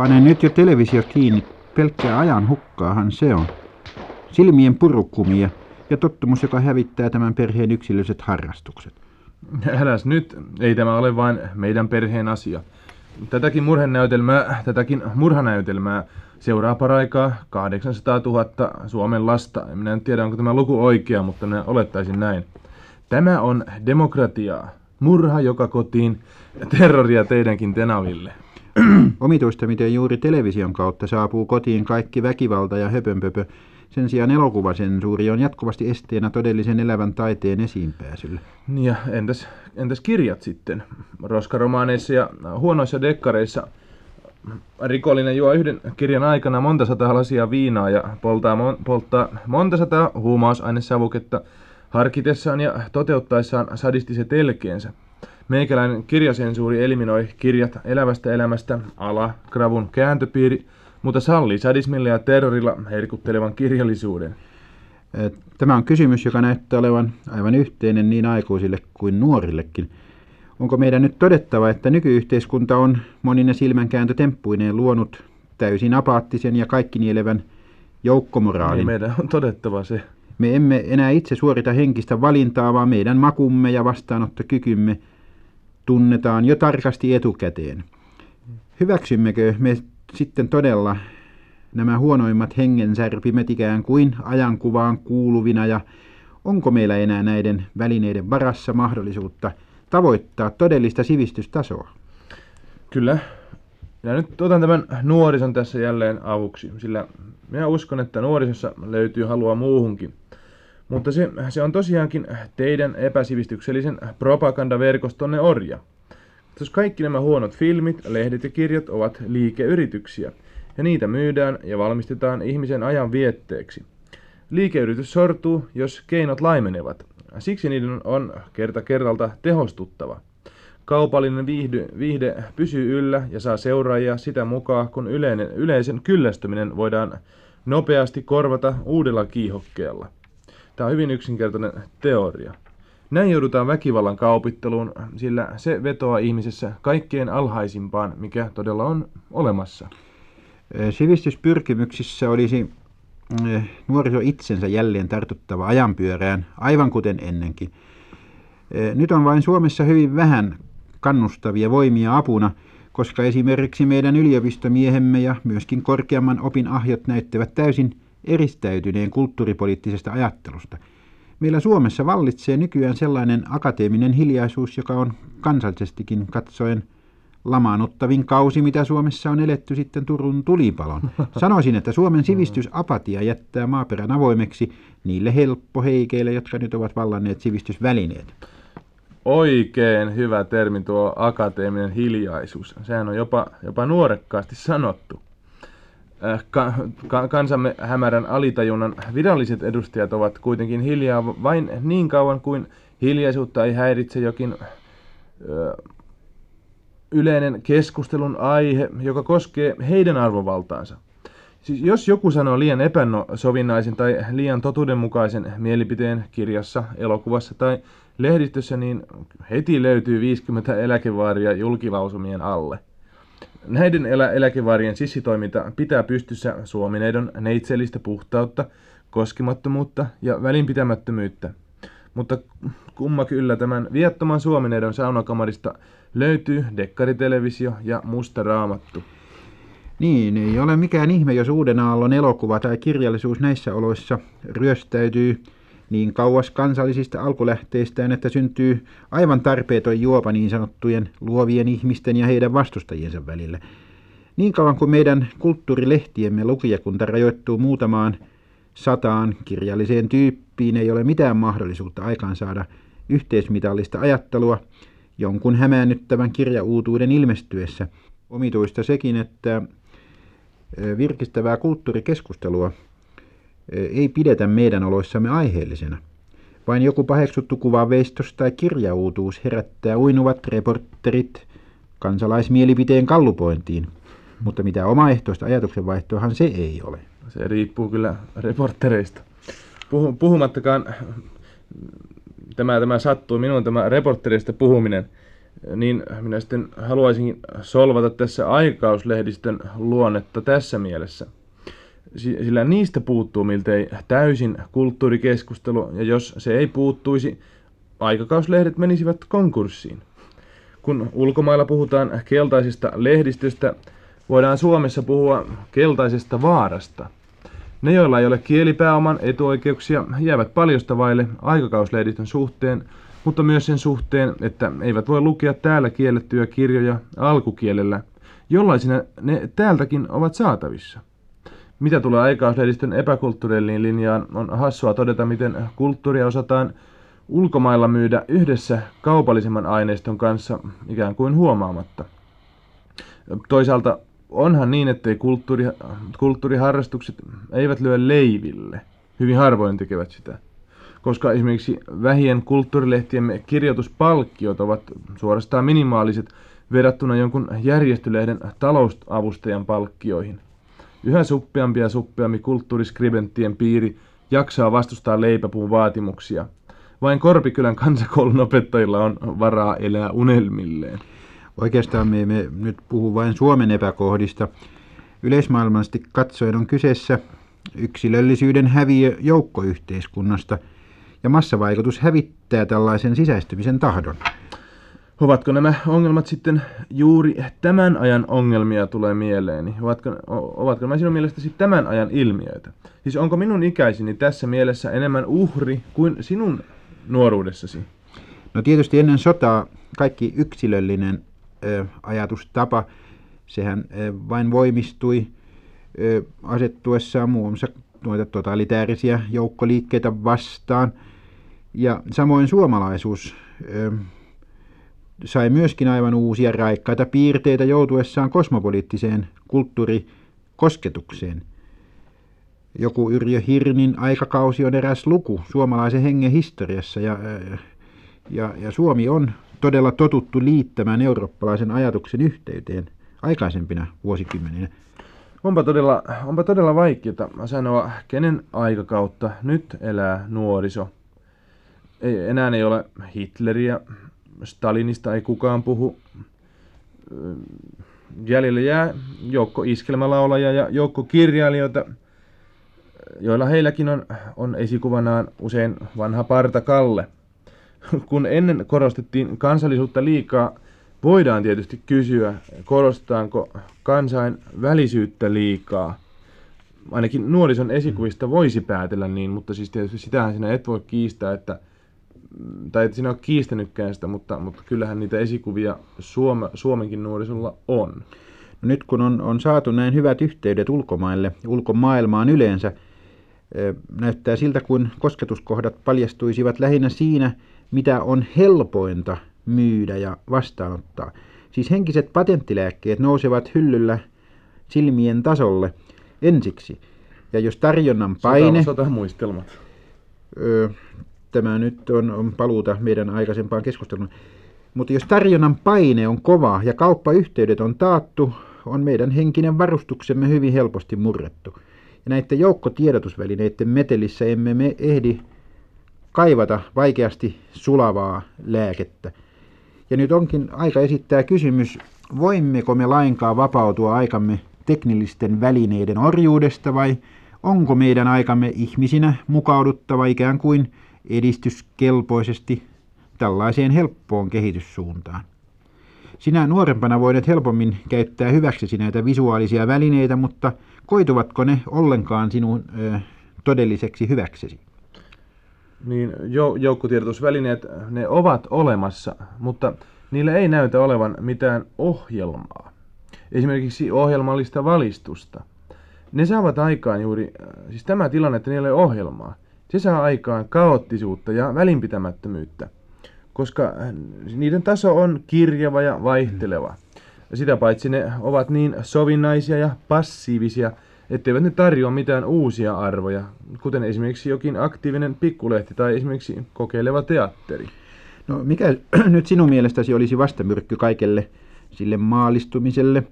Pane nyt jo televisio kiinni, pelkkää ajan hukkaahan se on. Silmien purukumia ja tottumus, joka hävittää tämän perheen yksilölliset harrastukset. Äläs nyt, ei tämä ole vain meidän perheen asia. Tätäkin murhenäytelmää, tätäkin murhanäytelmää seuraa paraikaa 800 000 Suomen lasta. Minä en tiedä, onko tämä luku oikea, mutta minä olettaisin näin. Tämä on demokratiaa. Murha joka kotiin, terroria teidänkin tenaville. Omituista, miten juuri television kautta saapuu kotiin kaikki väkivalta ja höpönpöpö. Sen sijaan elokuvasensuuri on jatkuvasti esteenä todellisen elävän taiteen esiinpääsylle. Ja entäs, entäs kirjat sitten? Roskaromaaneissa ja huonoissa dekkareissa rikollinen juo yhden kirjan aikana monta sataa lasia viinaa ja polttaa, mon, polttaa monta sataa huumausainesavuketta harkitessaan ja toteuttaessaan sadistiset elkeensä. Meikäläinen kirjasensuuri eliminoi kirjat elävästä elämästä, ala, gravun kääntöpiiri, mutta sallii sadismilla ja terrorilla herkuttelevan kirjallisuuden. Tämä on kysymys, joka näyttää olevan aivan yhteinen niin aikuisille kuin nuorillekin. Onko meidän nyt todettava, että nykyyhteiskunta on monine silmänkääntö-temppuineen luonut täysin apaattisen ja kaikki nielevän joukkomoraalin? Niin meidän on todettava se. Me emme enää itse suorita henkistä valintaa, vaan meidän makumme ja vastaanottokykymme tunnetaan jo tarkasti etukäteen. Hyväksymmekö me sitten todella nämä huonoimmat hengensärpimet ikään kuin ajankuvaan kuuluvina ja onko meillä enää näiden välineiden varassa mahdollisuutta tavoittaa todellista sivistystasoa? Kyllä. Ja nyt otan tämän nuorison tässä jälleen avuksi, sillä minä uskon, että nuorisossa löytyy halua muuhunkin. Mutta se, se on tosiaankin teidän epäsivistyksellisen propagandaverkostonne orja. Jos kaikki nämä huonot filmit, lehdet ja kirjat ovat liikeyrityksiä, ja niitä myydään ja valmistetaan ihmisen ajan vietteeksi. Liikeyritys sortuu, jos keinot laimenevat. Siksi niiden on kerta kerralta tehostuttava. Kaupallinen viihde, viihde pysyy yllä ja saa seuraajia sitä mukaan, kun yleinen, yleisen kyllästyminen voidaan nopeasti korvata uudella kiihokkeella. Tämä on hyvin yksinkertainen teoria. Näin joudutaan väkivallan kaupitteluun, sillä se vetoaa ihmisessä kaikkein alhaisimpaan, mikä todella on olemassa. Sivistyspyrkimyksissä olisi nuoriso itsensä jälleen tartuttava ajanpyörään, aivan kuten ennenkin. Nyt on vain Suomessa hyvin vähän kannustavia voimia apuna, koska esimerkiksi meidän yliopistomiehemme ja myöskin korkeamman opin ahjot näyttävät täysin eristäytyneen kulttuuripoliittisesta ajattelusta. Meillä Suomessa vallitsee nykyään sellainen akateeminen hiljaisuus, joka on kansallisestikin katsoen lamaanottavin kausi, mitä Suomessa on eletty sitten Turun tulipalon. Sanoisin, että Suomen sivistysapatia jättää maaperän avoimeksi niille helppoheikeille, jotka nyt ovat vallanneet sivistysvälineet. Oikein hyvä termi tuo akateeminen hiljaisuus. Sehän on jopa, jopa nuorekkaasti sanottu. Äh, ka, ka, kansamme hämärän alitajunnan viralliset edustajat ovat kuitenkin hiljaa vain niin kauan kuin hiljaisuutta ei häiritse jokin ö, yleinen keskustelun aihe, joka koskee heidän arvovaltaansa. Siis jos joku sanoo liian epäsovinnaisen tai liian totuudenmukaisen mielipiteen kirjassa, elokuvassa tai lehdistössä, niin heti löytyy 50 eläkevaaria julkilausumien alle – Näiden elä- eläkevaarien sissitoiminta pitää pystyssä suomineidon neitsellistä puhtautta, koskemattomuutta ja välinpitämättömyyttä. Mutta kumma kyllä tämän viattoman suomineidon saunakamarista löytyy dekkaritelevisio ja musta raamattu. Niin, ei ole mikään ihme, jos uuden aallon elokuva tai kirjallisuus näissä oloissa ryöstäytyy niin kauas kansallisista alkulähteistään, että syntyy aivan tarpeeton juopa niin sanottujen luovien ihmisten ja heidän vastustajiensa välillä. Niin kauan kuin meidän kulttuurilehtiemme lukijakunta rajoittuu muutamaan sataan kirjalliseen tyyppiin, ei ole mitään mahdollisuutta aikaansaada yhteismitallista ajattelua jonkun hämäännyttävän kirjauutuuden ilmestyessä. Omituista sekin, että virkistävää kulttuurikeskustelua ei pidetä meidän oloissamme aiheellisena. Vain joku paheksuttu kuvaveistos tai kirjauutuus herättää uinuvat reporterit kansalaismielipiteen kallupointiin, mutta mitä omaehtoista ajatuksenvaihtoahan se ei ole. Se riippuu kyllä reportereista. puhumattakaan, tämä, tämä sattuu minun tämä reporterista puhuminen, niin minä sitten haluaisin solvata tässä aikauslehdistön luonnetta tässä mielessä. Sillä niistä puuttuu miltei täysin kulttuurikeskustelu, ja jos se ei puuttuisi, aikakauslehdet menisivät konkurssiin. Kun ulkomailla puhutaan keltaisesta lehdistöstä, voidaan Suomessa puhua keltaisesta vaarasta. Ne, joilla ei ole kielipääoman etuoikeuksia, jäävät paljosta vaille aikakauslehdistön suhteen, mutta myös sen suhteen, että eivät voi lukea täällä kiellettyjä kirjoja alkukielellä, jollaisina ne täältäkin ovat saatavissa. Mitä tulee aikakauslehdistön epäkulttuurillinen linjaan, on hassua todeta, miten kulttuuria osataan ulkomailla myydä yhdessä kaupallisemman aineiston kanssa ikään kuin huomaamatta. Toisaalta onhan niin, ettei kulttuuri, kulttuuriharrastukset eivät lyö leiville. Hyvin harvoin tekevät sitä. Koska esimerkiksi vähien kulttuurilehtiemme kirjoituspalkkiot ovat suorastaan minimaaliset verrattuna jonkun järjestölehden talousavustajan palkkioihin. Yhä suppeampi ja suppeampi kulttuuriskribenttien piiri jaksaa vastustaa leipäpuun vaatimuksia. Vain Korpikylän kansakoulun opettajilla on varaa elää unelmilleen. Oikeastaan me emme nyt puhu vain Suomen epäkohdista. Yleismaailmallisesti katsoen on kyseessä yksilöllisyyden häviö joukkoyhteiskunnasta, ja massavaikutus hävittää tällaisen sisäistymisen tahdon. Ovatko nämä ongelmat sitten juuri tämän ajan ongelmia tulee mieleeni? Ovatko, ovatko nämä sinun mielestäsi tämän ajan ilmiöitä? Siis onko minun ikäisini tässä mielessä enemmän uhri kuin sinun nuoruudessasi? No tietysti ennen sotaa kaikki yksilöllinen ö, ajatustapa, sehän ö, vain voimistui ö, asettuessaan muun muassa noita totalitäärisiä joukkoliikkeitä vastaan. Ja samoin suomalaisuus ö, sai myöskin aivan uusia raikkaita piirteitä joutuessaan kosmopoliittiseen kulttuurikosketukseen. Joku Yrjö Hirnin aikakausi on eräs luku suomalaisen hengen historiassa ja, ja, ja Suomi on todella totuttu liittämään eurooppalaisen ajatuksen yhteyteen aikaisempina vuosikymmeninä. Onpa todella, onpa todella vaikeaa sanoa, kenen aikakautta nyt elää nuoriso. Ei, enää ei ole Hitleriä, Stalinista ei kukaan puhu. Jäljelle jää joukko iskelmälaulajia ja joukko kirjailijoita, joilla heilläkin on, on esikuvanaan usein vanha parta Kalle – kun ennen korostettiin kansallisuutta liikaa, voidaan tietysti kysyä, korostetaanko kansainvälisyyttä liikaa. Ainakin nuorison esikuvista voisi päätellä niin, mutta siis tietysti sitähän sinä et voi kiistää, että tai et sinä ole kiistänytkään sitä, mutta, mutta kyllähän niitä esikuvia Suome, Suomenkin nuorisolla on. No nyt kun on, on saatu näin hyvät yhteydet ulkomaille, ulkomaailmaan yleensä, näyttää siltä, kuin kosketuskohdat paljastuisivat lähinnä siinä, mitä on helpointa myydä ja vastaanottaa. Siis henkiset patenttilääkkeet nousevat hyllyllä silmien tasolle ensiksi. Ja jos tarjonnan paine... Sota, muistelmat. Öö, tämä nyt on, on paluuta meidän aikaisempaan keskusteluun. Mutta jos tarjonnan paine on kova ja kauppayhteydet on taattu, on meidän henkinen varustuksemme hyvin helposti murrettu. Ja näiden joukkotiedotusvälineiden metelissä emme me ehdi kaivata vaikeasti sulavaa lääkettä. Ja nyt onkin aika esittää kysymys, voimmeko me lainkaan vapautua aikamme teknillisten välineiden orjuudesta vai onko meidän aikamme ihmisinä mukauduttava ikään kuin edistyskelpoisesti tällaiseen helppoon kehityssuuntaan. Sinä nuorempana voit helpommin käyttää hyväksesi näitä visuaalisia välineitä, mutta koituvatko ne ollenkaan sinun ö, todelliseksi hyväksesi? niin joukkotiedotusvälineet, ne ovat olemassa, mutta niillä ei näytä olevan mitään ohjelmaa. Esimerkiksi ohjelmallista valistusta. Ne saavat aikaan juuri, siis tämä tilanne, että niillä ei ole ohjelmaa, se saa aikaan kaoottisuutta ja välinpitämättömyyttä, koska niiden taso on kirjava ja vaihteleva. Sitä paitsi ne ovat niin sovinnaisia ja passiivisia, etteivät ne tarjoa mitään uusia arvoja, kuten esimerkiksi jokin aktiivinen pikkulehti tai esimerkiksi kokeileva teatteri. No mikä nyt sinun mielestäsi olisi vastamyrkky kaikelle sille maalistumiselle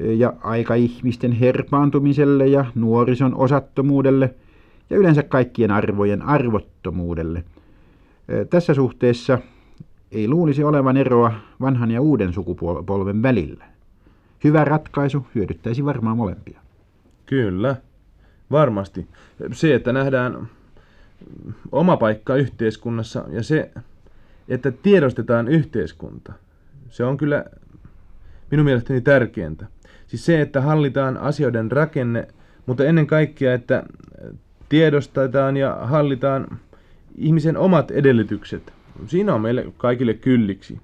ja aikaihmisten herpaantumiselle ja nuorison osattomuudelle ja yleensä kaikkien arvojen arvottomuudelle? Tässä suhteessa ei luulisi olevan eroa vanhan ja uuden sukupolven välillä. Hyvä ratkaisu hyödyttäisi varmaan molempia. Kyllä, varmasti. Se, että nähdään oma paikka yhteiskunnassa ja se, että tiedostetaan yhteiskunta, se on kyllä minun mielestäni tärkeintä. Siis se, että hallitaan asioiden rakenne, mutta ennen kaikkea, että tiedostetaan ja hallitaan ihmisen omat edellytykset. Siinä on meille kaikille kylliksi.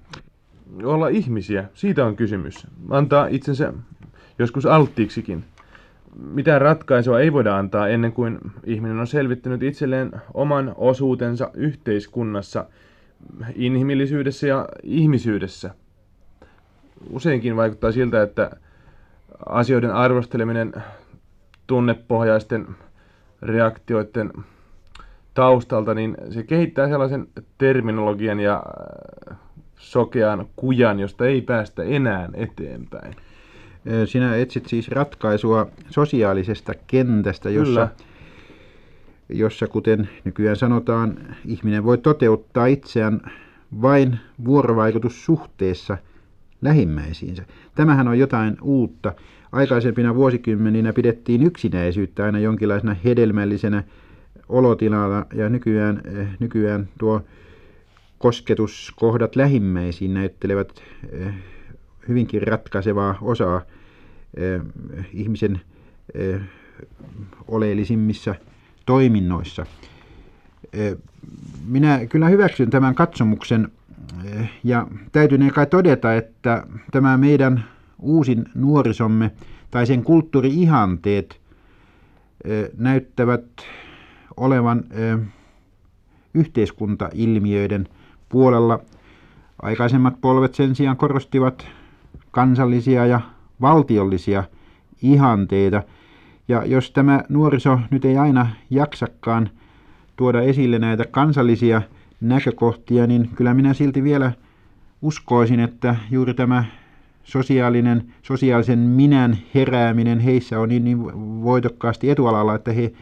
Olla ihmisiä, siitä on kysymys. Antaa itsensä joskus alttiiksikin. Mitään ratkaisua ei voida antaa ennen kuin ihminen on selvittänyt itselleen oman osuutensa yhteiskunnassa, inhimillisyydessä ja ihmisyydessä. Useinkin vaikuttaa siltä, että asioiden arvosteleminen tunnepohjaisten reaktioiden taustalta, niin se kehittää sellaisen terminologian ja äh, sokean kujan, josta ei päästä enää eteenpäin. Sinä etsit siis ratkaisua sosiaalisesta kentästä, jossa, jossa kuten nykyään sanotaan, ihminen voi toteuttaa itseään vain vuorovaikutussuhteessa lähimmäisiinsä. Tämähän on jotain uutta. Aikaisempina vuosikymmeninä pidettiin yksinäisyyttä aina jonkinlaisena hedelmällisenä olotilalla ja nykyään, eh, nykyään tuo kosketuskohdat lähimmäisiin näyttelevät eh, hyvinkin ratkaisevaa osaa eh, ihmisen oleellisimmissa toiminnoissa. Minä kyllä hyväksyn tämän katsomuksen ja täytyy kai todeta, että tämä meidän uusin nuorisomme tai sen kulttuuriihanteet näyttävät olevan yhteiskuntailmiöiden puolella. Aikaisemmat polvet sen sijaan korostivat kansallisia ja valtiollisia ihanteita. Ja jos tämä nuoriso nyt ei aina jaksakaan tuoda esille näitä kansallisia näkökohtia, niin kyllä minä silti vielä uskoisin, että juuri tämä sosiaalinen, sosiaalisen minän herääminen heissä on niin, niin voitokkaasti etualalla, että he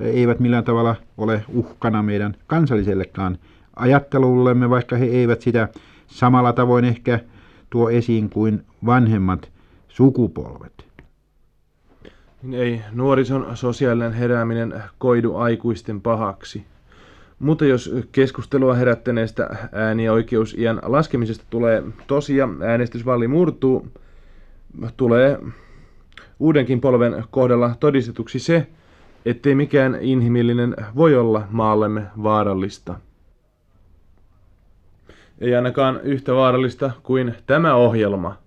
eivät millään tavalla ole uhkana meidän kansallisellekaan ajattelullemme, vaikka he eivät sitä samalla tavoin ehkä tuo esiin kuin vanhemmat sukupolvet. Niin ei nuorison sosiaalinen herääminen koidu aikuisten pahaksi. Mutta jos keskustelua herättäneestä äänioikeusiän laskemisesta tulee tosia, äänestysvalli murtuu, tulee uudenkin polven kohdalla todistetuksi se, ettei mikään inhimillinen voi olla maallemme vaarallista. Ei ainakaan yhtä vaarallista kuin tämä ohjelma –